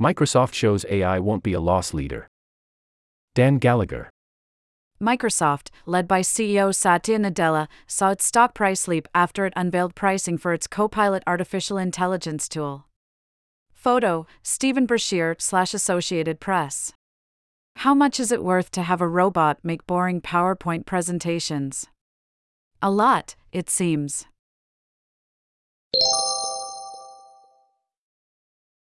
Microsoft shows AI won't be a loss leader. Dan Gallagher. Microsoft, led by CEO Satya Nadella, saw its stock price leap after it unveiled pricing for its Copilot artificial intelligence tool. Photo Stephen Brashear slash Associated Press. How much is it worth to have a robot make boring PowerPoint presentations? A lot, it seems.